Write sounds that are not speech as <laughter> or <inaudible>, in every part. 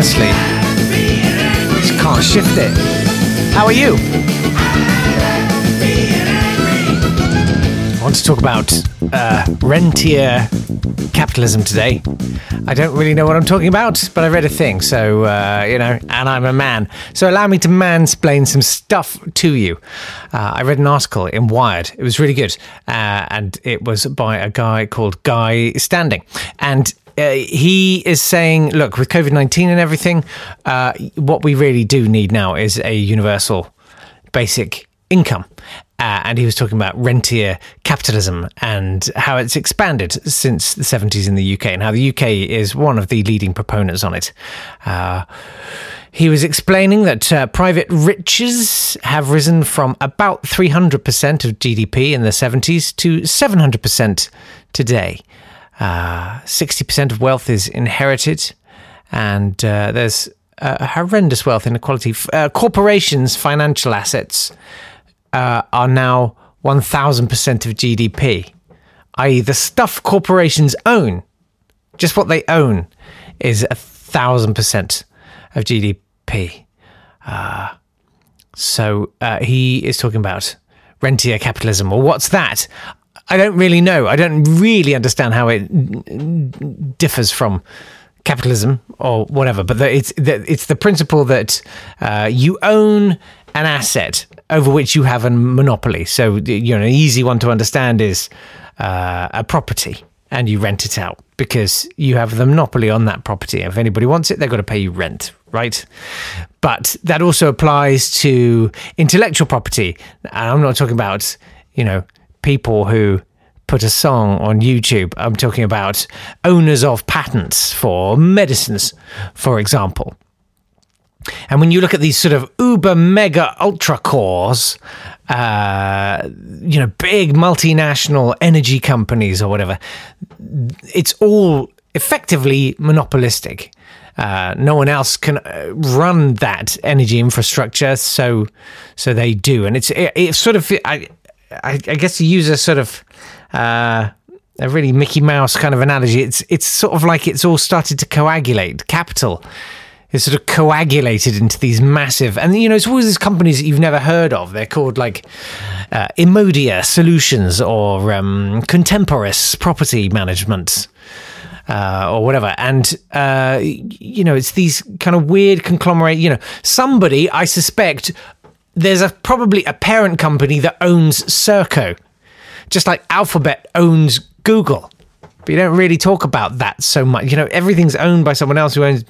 Honestly, just can't shift it. How are you? I want to talk about uh, rentier capitalism today. I don't really know what I'm talking about, but I read a thing, so, uh, you know, and I'm a man. So allow me to mansplain some stuff to you. Uh, I read an article in Wired. It was really good, uh, and it was by a guy called Guy Standing. And uh, he is saying, look, with COVID 19 and everything, uh, what we really do need now is a universal basic income. Uh, and he was talking about rentier capitalism and how it's expanded since the 70s in the UK and how the UK is one of the leading proponents on it. Uh, he was explaining that uh, private riches have risen from about 300% of GDP in the 70s to 700% today. Uh, 60% of wealth is inherited, and uh, there's a horrendous wealth inequality. Uh, corporations' financial assets uh, are now 1000% of GDP, i.e., the stuff corporations own, just what they own, is a thousand percent of GDP. Uh, so uh, he is talking about rentier capitalism, or what's that? I don't really know. I don't really understand how it differs from capitalism or whatever. But the, it's the, it's the principle that uh, you own an asset over which you have a monopoly. So you know, an easy one to understand is uh, a property, and you rent it out because you have the monopoly on that property. If anybody wants it, they've got to pay you rent, right? But that also applies to intellectual property. And I'm not talking about you know people who put a song on YouTube. I'm talking about owners of patents for medicines, for example. And when you look at these sort of uber mega ultra cores, uh, you know, big multinational energy companies or whatever, it's all effectively monopolistic. Uh, no one else can uh, run that energy infrastructure, so so they do, and it's it, sort of I, I, I guess to use a sort of uh, a really Mickey Mouse kind of analogy, it's it's sort of like it's all started to coagulate. Capital is sort of coagulated into these massive, and you know, it's always these companies that you've never heard of. They're called like uh, Immodia Solutions or um, Contemporis Property Management. Uh, or whatever. And, uh, you know, it's these kind of weird conglomerate, you know, somebody, I suspect, there's a probably a parent company that owns Serco just like Alphabet owns Google. But you don't really talk about that so much. You know, everything's owned by someone else who owns,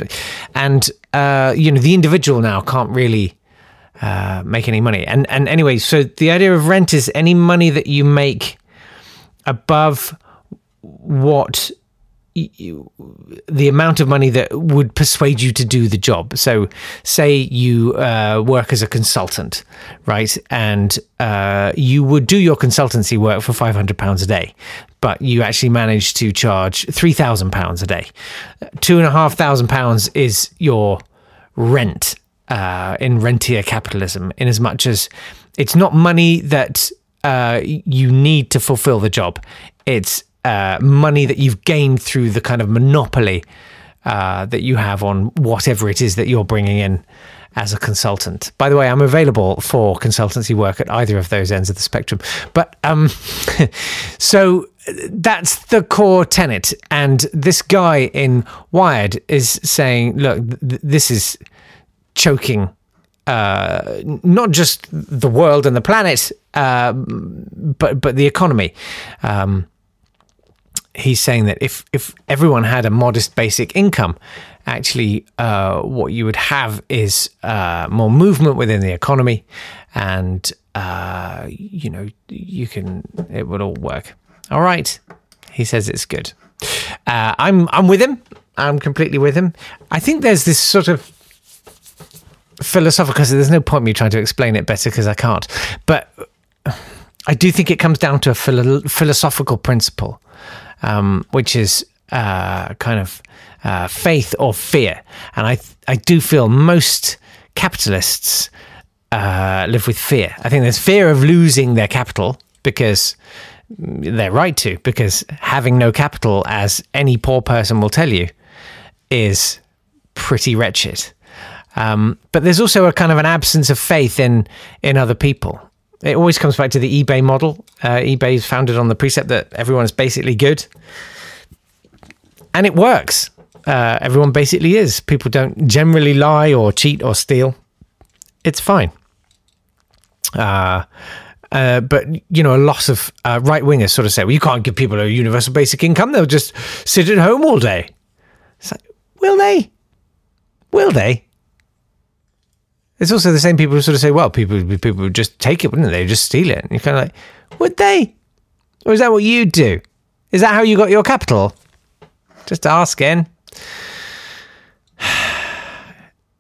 and uh, you know, the individual now can't really uh, make any money. And and anyway, so the idea of rent is any money that you make above what the amount of money that would persuade you to do the job. So, say you uh, work as a consultant, right? And uh, you would do your consultancy work for £500 a day, but you actually manage to charge £3,000 a day. £2,500 is your rent uh, in rentier capitalism, in as much as it's not money that uh, you need to fulfill the job. It's uh, money that you've gained through the kind of monopoly uh, that you have on whatever it is that you're bringing in as a consultant. By the way, I'm available for consultancy work at either of those ends of the spectrum. But um, <laughs> so that's the core tenet. And this guy in Wired is saying, look, th- this is choking uh, not just the world and the planet, uh, but but the economy. Um, he's saying that if if everyone had a modest basic income, actually, uh, what you would have is uh, more movement within the economy, and uh, you know you can it would all work. All right, he says it's good. Uh, I'm I'm with him. I'm completely with him. I think there's this sort of philosophical. Because there's no point me trying to explain it better because I can't. But I do think it comes down to a philo- philosophical principle, um, which is uh, kind of uh, faith or fear. And I I do feel most capitalists uh, live with fear. I think there's fear of losing their capital because they're right to, because having no capital, as any poor person will tell you, is pretty wretched. Um, but there's also a kind of an absence of faith in in other people. It always comes back to the eBay model. Uh, eBay is founded on the precept that everyone is basically good, and it works. Uh, everyone basically is. People don't generally lie or cheat or steal. It's fine. Uh, uh, but you know, a lot of uh, right wingers sort of say, "Well, you can't give people a universal basic income; they'll just sit at home all day." It's like, will they? Will they? It's also the same people who sort of say, well, people people would just take it, wouldn't they? Just steal it. And you're kind of like, would they? Or is that what you do? Is that how you got your capital? Just asking. <sighs>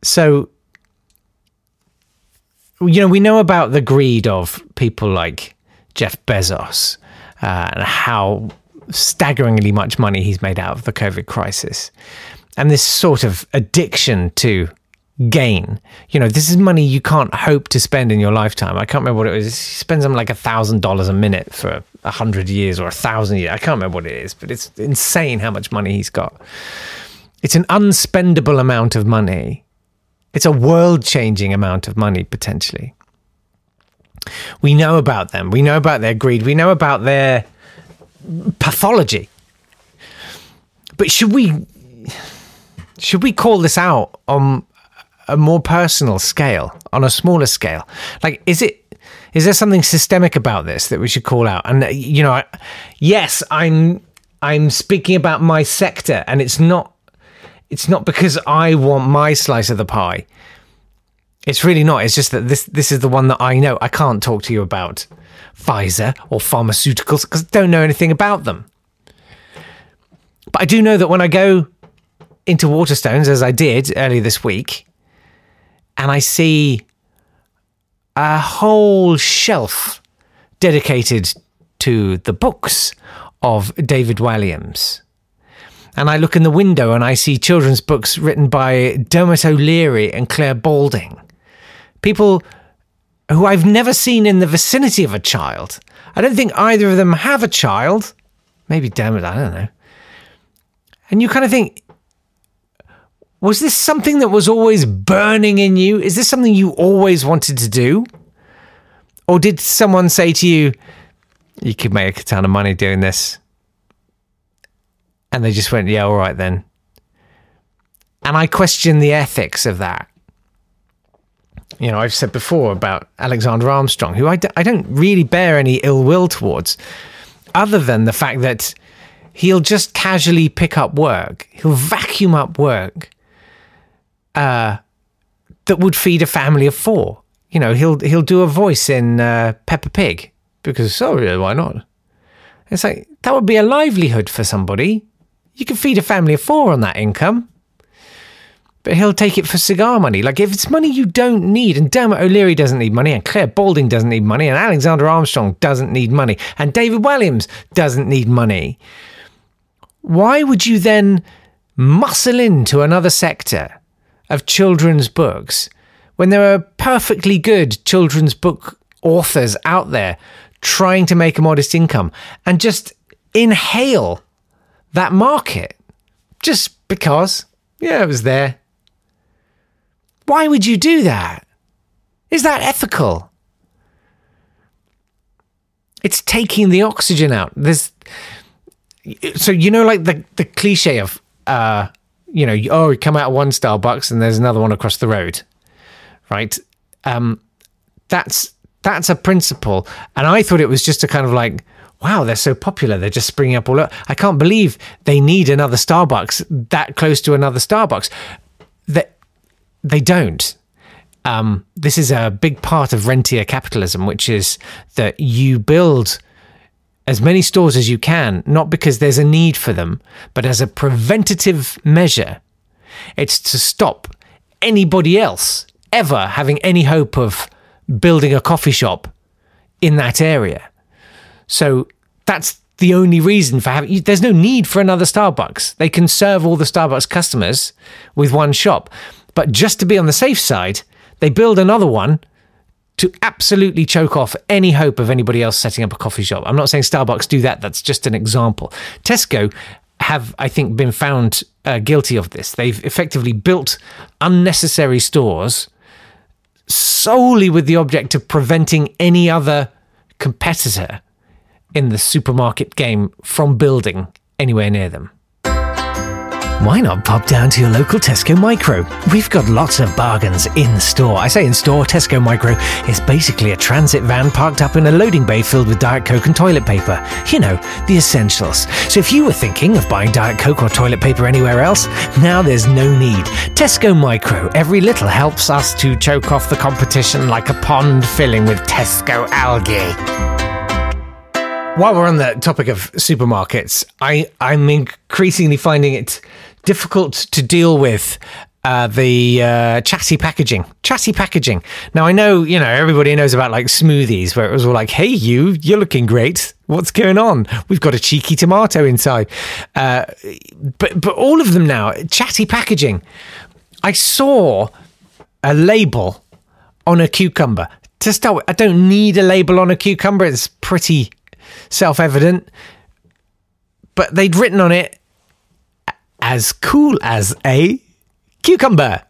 So, you know, we know about the greed of people like Jeff Bezos uh, and how staggeringly much money he's made out of the COVID crisis. And this sort of addiction to gain. You know, this is money you can't hope to spend in your lifetime. I can't remember what it was. He spends them like a thousand dollars a minute for a hundred years or a thousand years. I can't remember what it is, but it's insane how much money he's got. It's an unspendable amount of money. It's a world changing amount of money potentially. We know about them. We know about their greed. We know about their pathology. But should we should we call this out on a more personal scale, on a smaller scale? Like, is it is there something systemic about this that we should call out? And you know, yes, I'm I'm speaking about my sector, and it's not it's not because I want my slice of the pie. It's really not. It's just that this this is the one that I know. I can't talk to you about Pfizer or pharmaceuticals because I don't know anything about them. But I do know that when I go into Waterstones, as I did earlier this week, and I see a whole shelf dedicated to the books of David Walliams. And I look in the window and I see children's books written by Dermot O'Leary and Clare Balding. People who I've never seen in the vicinity of a child. I don't think either of them have a child. Maybe Dermot, I don't know. And you kind of think, was this something that was always burning in you? Is this something you always wanted to do? Or did someone say to you, you could make a ton of money doing this? And they just went, yeah, all right then. And I question the ethics of that. You know, I've said before about Alexander Armstrong, who I d- I don't really bear any ill will towards, other than the fact that he'll just casually pick up work, he'll vacuum up work uh, that would feed a family of four. You know, he'll he'll do a voice in uh, Peppa Pig because oh yeah, why not? It's like that would be a livelihood for somebody. You can feed a family of four on that income. But he'll take it for cigar money. Like if it's money you don't need, and Dermot O'Leary doesn't need money, and Clare Balding doesn't need money, and Alexander Armstrong doesn't need money, and David Walliams doesn't need money. Why would you then muscle into another sector of children's books when there are perfectly good children's book authors out there trying to make a modest income and just inhale that market just because, yeah, it was there. Why would you do that? Is that ethical? It's taking the oxygen out. There's So you know, like the the cliche of, uh, you know, oh, you come out of one Starbucks and there's another one across the road, right? Um, that's that's a principle, and I thought it was just a kind of like, wow, they're so popular, they're just springing up all. Over. I can't believe they need another Starbucks that close to another Starbucks. That they, they don't um, this is a big part of rentier capitalism, which is that you build as many stores as you can, not because there's a need for them, but as a preventative measure. It's to stop anybody else ever having any hope of building a coffee shop in that area. So that's the only reason for having. There's no need for another Starbucks. They can serve all the Starbucks customers with one shop. But just to be on the safe side, they build another one to absolutely choke off any hope of anybody else setting up a coffee shop. I'm not saying Starbucks do that, that's just an example. Tesco have, I think, been found uh, guilty of this. They've effectively built unnecessary stores solely with the object of preventing any other competitor in the supermarket game from building anywhere near them. Why not pop down to your local Tesco Micro? We've got lots of bargains in store. I say in store, Tesco Micro is basically a transit van parked up in a loading bay filled with Diet Coke and toilet paper. You know, the essentials. So if you were thinking of buying Diet Coke or toilet paper anywhere else, now there's no need. Tesco Micro, every little helps us to choke off the competition like a pond filling with Tesco algae. While we're on the topic of supermarkets, I, I'm increasingly finding it difficult to deal with uh, the uh, chatty packaging. Chassis packaging. Now I know you know everybody knows about like smoothies where it was all like, "Hey, you, you're looking great. What's going on? We've got a cheeky tomato inside." Uh, but but all of them now, chatty packaging. I saw a label on a cucumber. To start with, I don't need a label on a cucumber. It's pretty self evident. But they'd written on it as cool as a cucumber.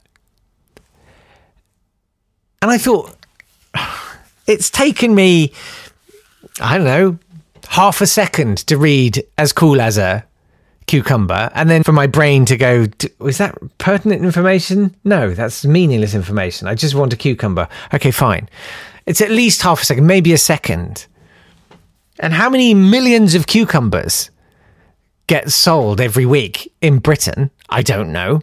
And I thought, <sighs> it's taken me, I don't know, half a second to read as cool as a cucumber. And then for my brain to go, is that pertinent information? No, that's meaningless information. I just want a cucumber. Okay, fine. It's at least half a second, maybe a second. And how many millions of cucumbers get sold every week in Britain? I don't know.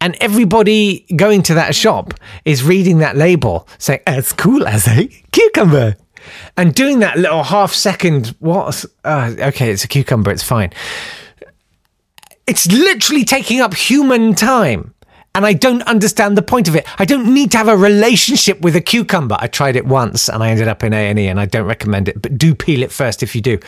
And everybody going to that shop is reading that label saying, as cool as a cucumber. And doing that little half second, what? Uh, okay, it's a cucumber, it's fine. It's literally taking up human time and I don't understand the point of it. I don't need to have a relationship with a cucumber. I tried it once and I ended up in A&E and I don't recommend it, but do peel it first if you do.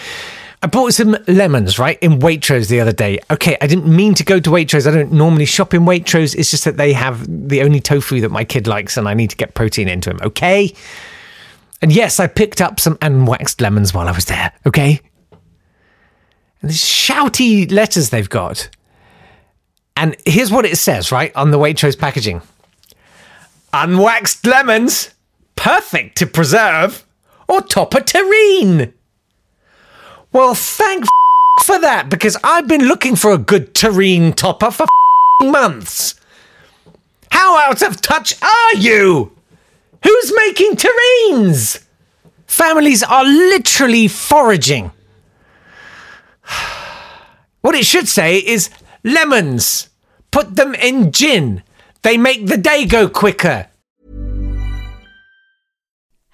I bought some lemons, right, in Waitrose the other day. Okay, I didn't mean to go to Waitrose. I don't normally shop in Waitrose. It's just that they have the only tofu that my kid likes and I need to get protein into him, okay? And yes, I picked up some unwaxed lemons while I was there, okay? And these shouty letters they've got. And here's what it says, right, on the Waitrose packaging Unwaxed lemons, perfect to preserve or top a terrine. Well, thank f- for that because I've been looking for a good terrine topper for f- months. How out of touch are you? Who's making terrines? Families are literally foraging. <sighs> What it should say is lemons. Put them in gin. They make the day go quicker.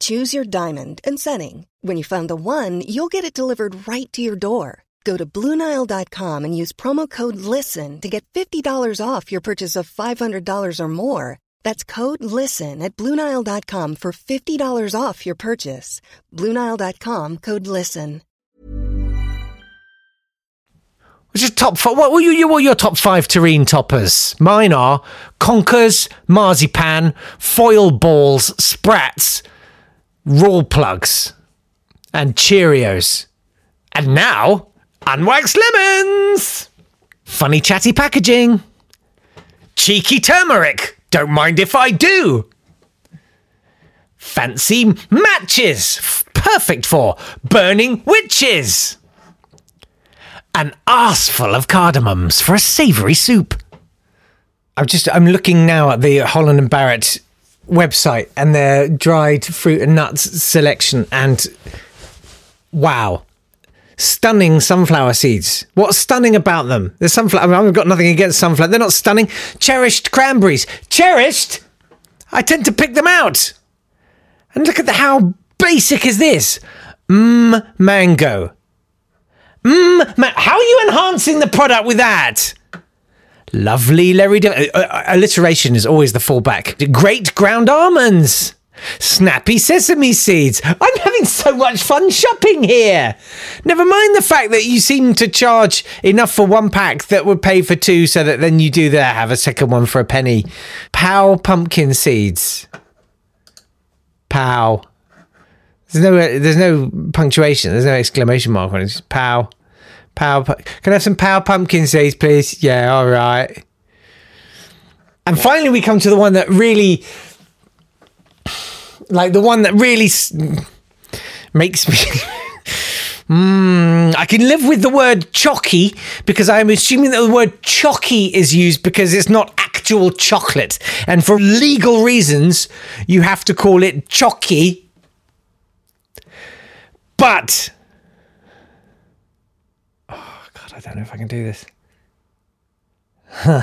Choose your diamond and setting. When you find the one, you'll get it delivered right to your door. Go to Bluenile.com and use promo code LISTEN to get $50 off your purchase of $500 or more. That's code LISTEN at Bluenile.com for $50 off your purchase. Bluenile.com code LISTEN. Which is top five? What were you? What are your top five terrine toppers? Mine are conkers, marzipan, foil balls, sprats, raw plugs, and Cheerios. And now, unwaxed lemons. Funny chatty packaging. Cheeky turmeric. Don't mind if I do. Fancy matches. f- Perfect for burning witches an arse full of cardamoms for a savoury soup. I'm just I'm looking now at the Holland and Barrett website and their dried fruit and nuts selection and wow. Stunning sunflower seeds. What's stunning about them? There's sunflower. I mean, I've got nothing against sunflower. They're not stunning. Cherished cranberries. Cherished? I tend to pick them out. And look at the, how basic is this? Mmm, mango. Mmm, ma- how are you enhancing the product with that? Lovely Larry David. Uh, uh, alliteration is always the fallback. Great ground almonds. Snappy sesame seeds. I'm having so much fun shopping here. Never mind the fact that you seem to charge enough for one pack that would pay for two, so that then you do there have a second one for a penny. Pow pumpkin seeds. Pow. There's no, there's no punctuation. There's no exclamation mark on it. It's pow, pow. pu- Can I have some pow pumpkin seeds, please? Yeah, all right. And finally, we come to the one that really, like the one that really makes me. <laughs> Mm, I can live with the word chocky because I'm assuming that the word chocky is used because it's not actual chocolate. And for legal reasons, you have to call it chocky but I don't know if I can do this. Huh.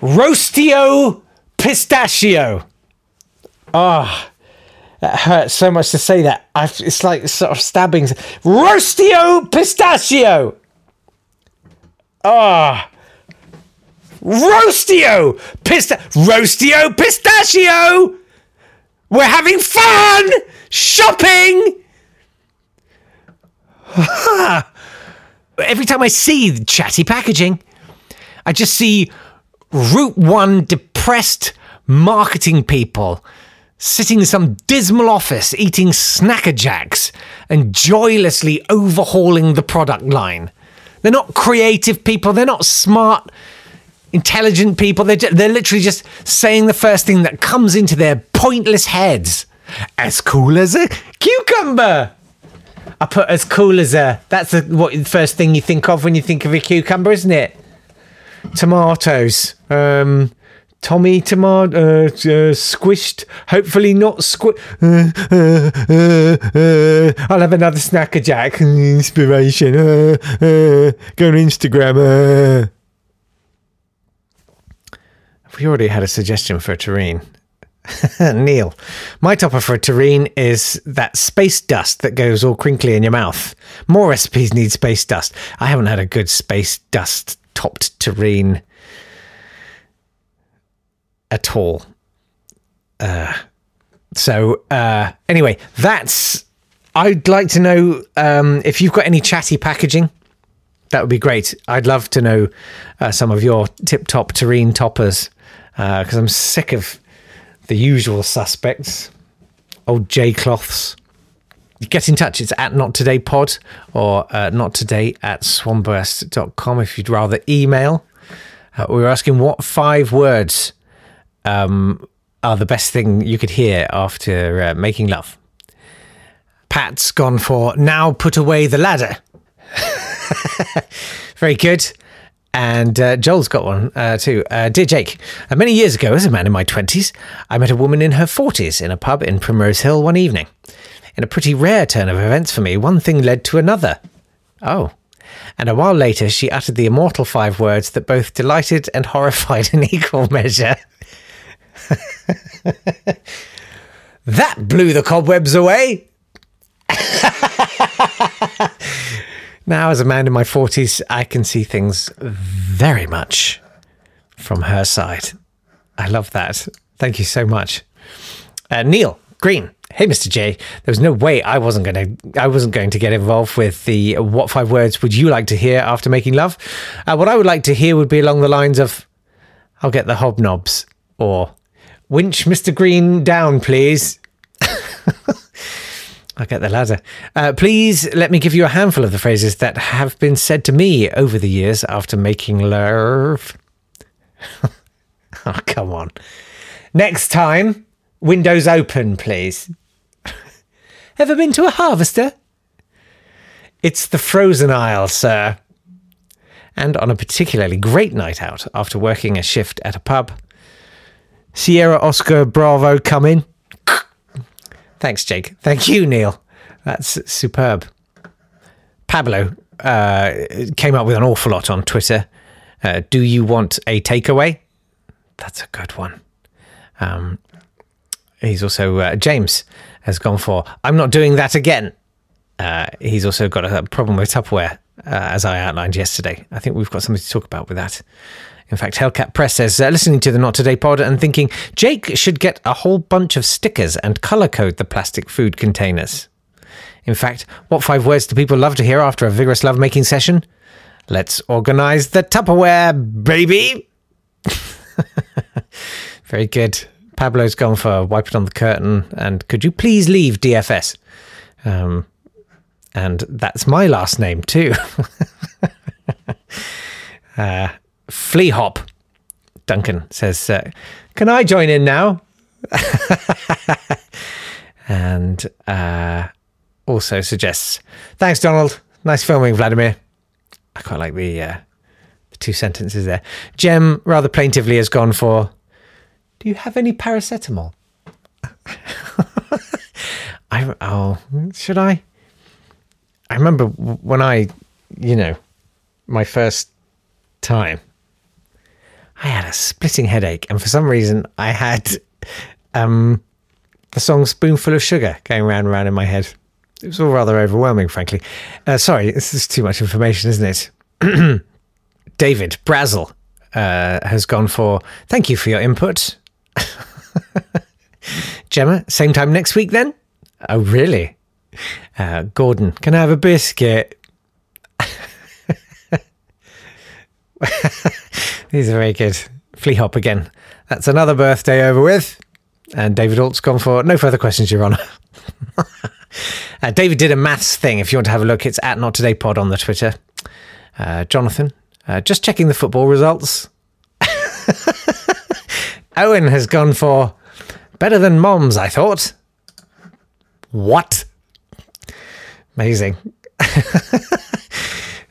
Roastio pistachio. Ah, that hurts so much to say that. i it's like sort of stabbing. Roastio pistachio. Ah. Roastio pista Roastio pistachio. We're having fun shopping. <laughs> Every time I see chatty packaging, I just see Route One depressed marketing people sitting in some dismal office eating Snacker Jacks and joylessly overhauling the product line. They're not creative people, they're not smart, intelligent people. They're, ju- they're literally just saying the first thing that comes into their pointless heads. As cool as a cucumber. I put as cool as a. That's the what the first thing you think of when you think of a cucumber, isn't it? Tomatoes. Um, Tommy tomato uh, uh, squished. Hopefully not squish. Uh, uh, uh, uh, I'll have another snacker jack. <laughs> Inspiration. Go on Instagram. Uh. We already had a suggestion for a. <laughs> Neil, my topper for a terrine is that space dust that goes all crinkly in your mouth. More recipes need space dust. I haven't had a good space dust topped terrine at all. Uh, so uh, anyway, that's. I'd like to know um, if you've got any chatty packaging. That would be great. I'd love to know uh, some of your tip top terrain toppers because I'm sick of the usual suspects. Old J cloths. Get in touch. It's at Not Today Pod or uh, not today at swanburst.com if you'd rather email. Uh, we were asking what five words um, are the best thing you could hear after uh, making love. Pat's gone for now put away the ladder. <laughs> Very good. And uh, Joel's got one uh, too. Uh, Dear Jake, uh, many years ago, as a man in my 20s, I met a woman in her 40s in a pub in Primrose Hill one evening. In a pretty rare turn of events for me, one thing led to another. Oh. And a while later, she uttered the immortal five words that both delighted and <laughs> horrified in equal measure. <laughs> that blew the cobwebs away. <laughs> now, as a man in my 40s, I can see things very much from her side. I love that. Thank you so much. Uh, Neil Green. Hey, Mr. J. There was no way I wasn't going to. I wasn't going to get involved with the what five words would you like to hear after making love? Uh, what I would like to hear would be along the lines of, "I'll get the hobnobs," or "Winch Mr. Green down, please." <laughs> I'll get the ladder. Uh, please let me give you a handful of the phrases that have been said to me over the years after making love. <laughs> oh, come on. Next time, windows open, please. <laughs> Ever been to a harvester? It's the frozen aisle, sir. And on a particularly great night out after working a shift at a pub, Sierra Oscar Bravo come in. Thanks, Jake. Thank you, Neil. That's superb. Pablo uh, came up with an awful lot on Twitter. Uh, do you want a takeaway? That's a good one. Um, he's also, uh, James has gone for, I'm not doing that again. Uh, he's also got a problem with Tupperware, uh, as I outlined yesterday. I think we've got something to talk about with that. In fact, Hellcat Press says, uh, listening to the Not Today pod and thinking Jake should get a whole bunch of stickers and colour code the plastic food containers. In fact, what five words do people love to hear after a vigorous lovemaking session? Let's organise the Tupperware, baby! <laughs> Very good. Pablo's gone for wipe it on the curtain and could you please leave DFS? Um, and that's my last name too. <laughs> uh, Flea Hop. Duncan says, uh, Can I join in now? <laughs> and uh, also suggests, Thanks, Donald. Nice filming, Vladimir. I quite like the, uh, the two sentences there. Jem rather plaintively has gone for, Do you have any paracetamol? <laughs> I, oh, should I? I remember when I, you know, my first time, I had a splitting headache, and for some reason, I had um, the song "Spoonful of Sugar" going round and round in my head. It was all rather overwhelming, frankly. Uh, sorry, this is too much information, isn't it? <clears throat> David Brazel uh, has gone for thank you for your input. <laughs> Gemma, same time next week then? Oh, really? Uh, Gordon, can I have a biscuit? <laughs> These are very good. Flea Hop again. That's another birthday over with. And David Alt's gone for no further questions, Your Honour. <laughs> uh, David did a maths thing. If you want to have a look, it's at Not Today Pod on the Twitter. Uh, Jonathan, uh, just checking the football results. <laughs> Owen has gone for better than Moms, I thought. What? Amazing. <laughs>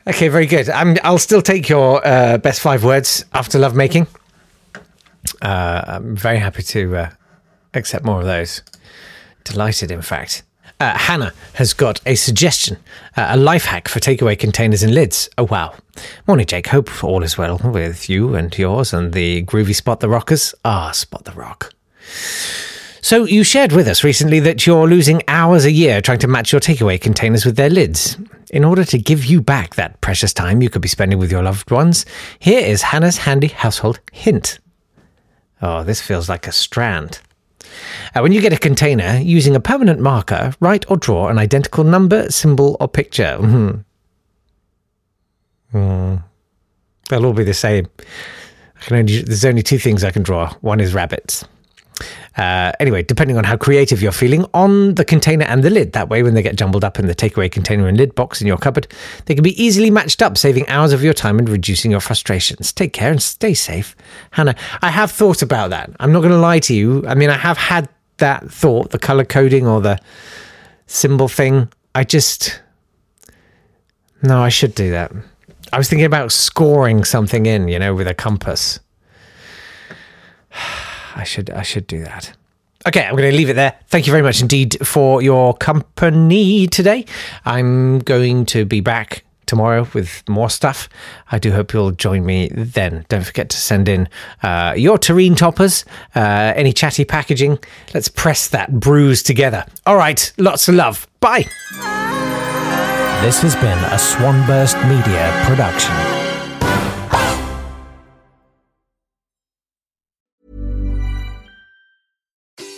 okay, very good. I'm, I'll still take your uh, best five words after lovemaking. Uh, I'm very happy to uh, accept more of those. Delighted, in fact. Uh, Hannah has got a suggestion, uh, a life hack for takeaway containers and lids. Oh, wow. Morning, Jake. Hope all is well with you and yours and the groovy Spot the Rockers. Ah, Spot the Rock. So, you shared with us recently that you're losing hours a year trying to match your takeaway containers with their lids. In order to give you back that precious time you could be spending with your loved ones, here is Hannah's handy household hint. Oh, this feels like a strand. Uh, when you get a container, using a permanent marker, write or draw an identical number, symbol, or picture. Mm-hmm. They'll all be the same. Only, there's only two things I can draw. One is rabbits. Uh, anyway, depending on how creative you're feeling, on the container and the lid. That way, when they get jumbled up in the takeaway container and lid box in your cupboard, they can be easily matched up, saving hours of your time and reducing your frustrations. Take care and stay safe. Hannah, I have thought about that. I'm not going to lie to you. I mean, I have had that thought, the color coding or the symbol thing. I just. No, I should do that. I was thinking about scoring something in, you know, with a compass. I should I should do that. Okay, I'm going to leave it there. Thank you very much indeed for your company today. I'm going to be back tomorrow with more stuff. I do hope you'll join me then. Don't forget to send in uh, your tureen toppers, uh, any chatty packaging. Let's press that bruise together. All right, lots of love. Bye. This has been a Swanburst Media production.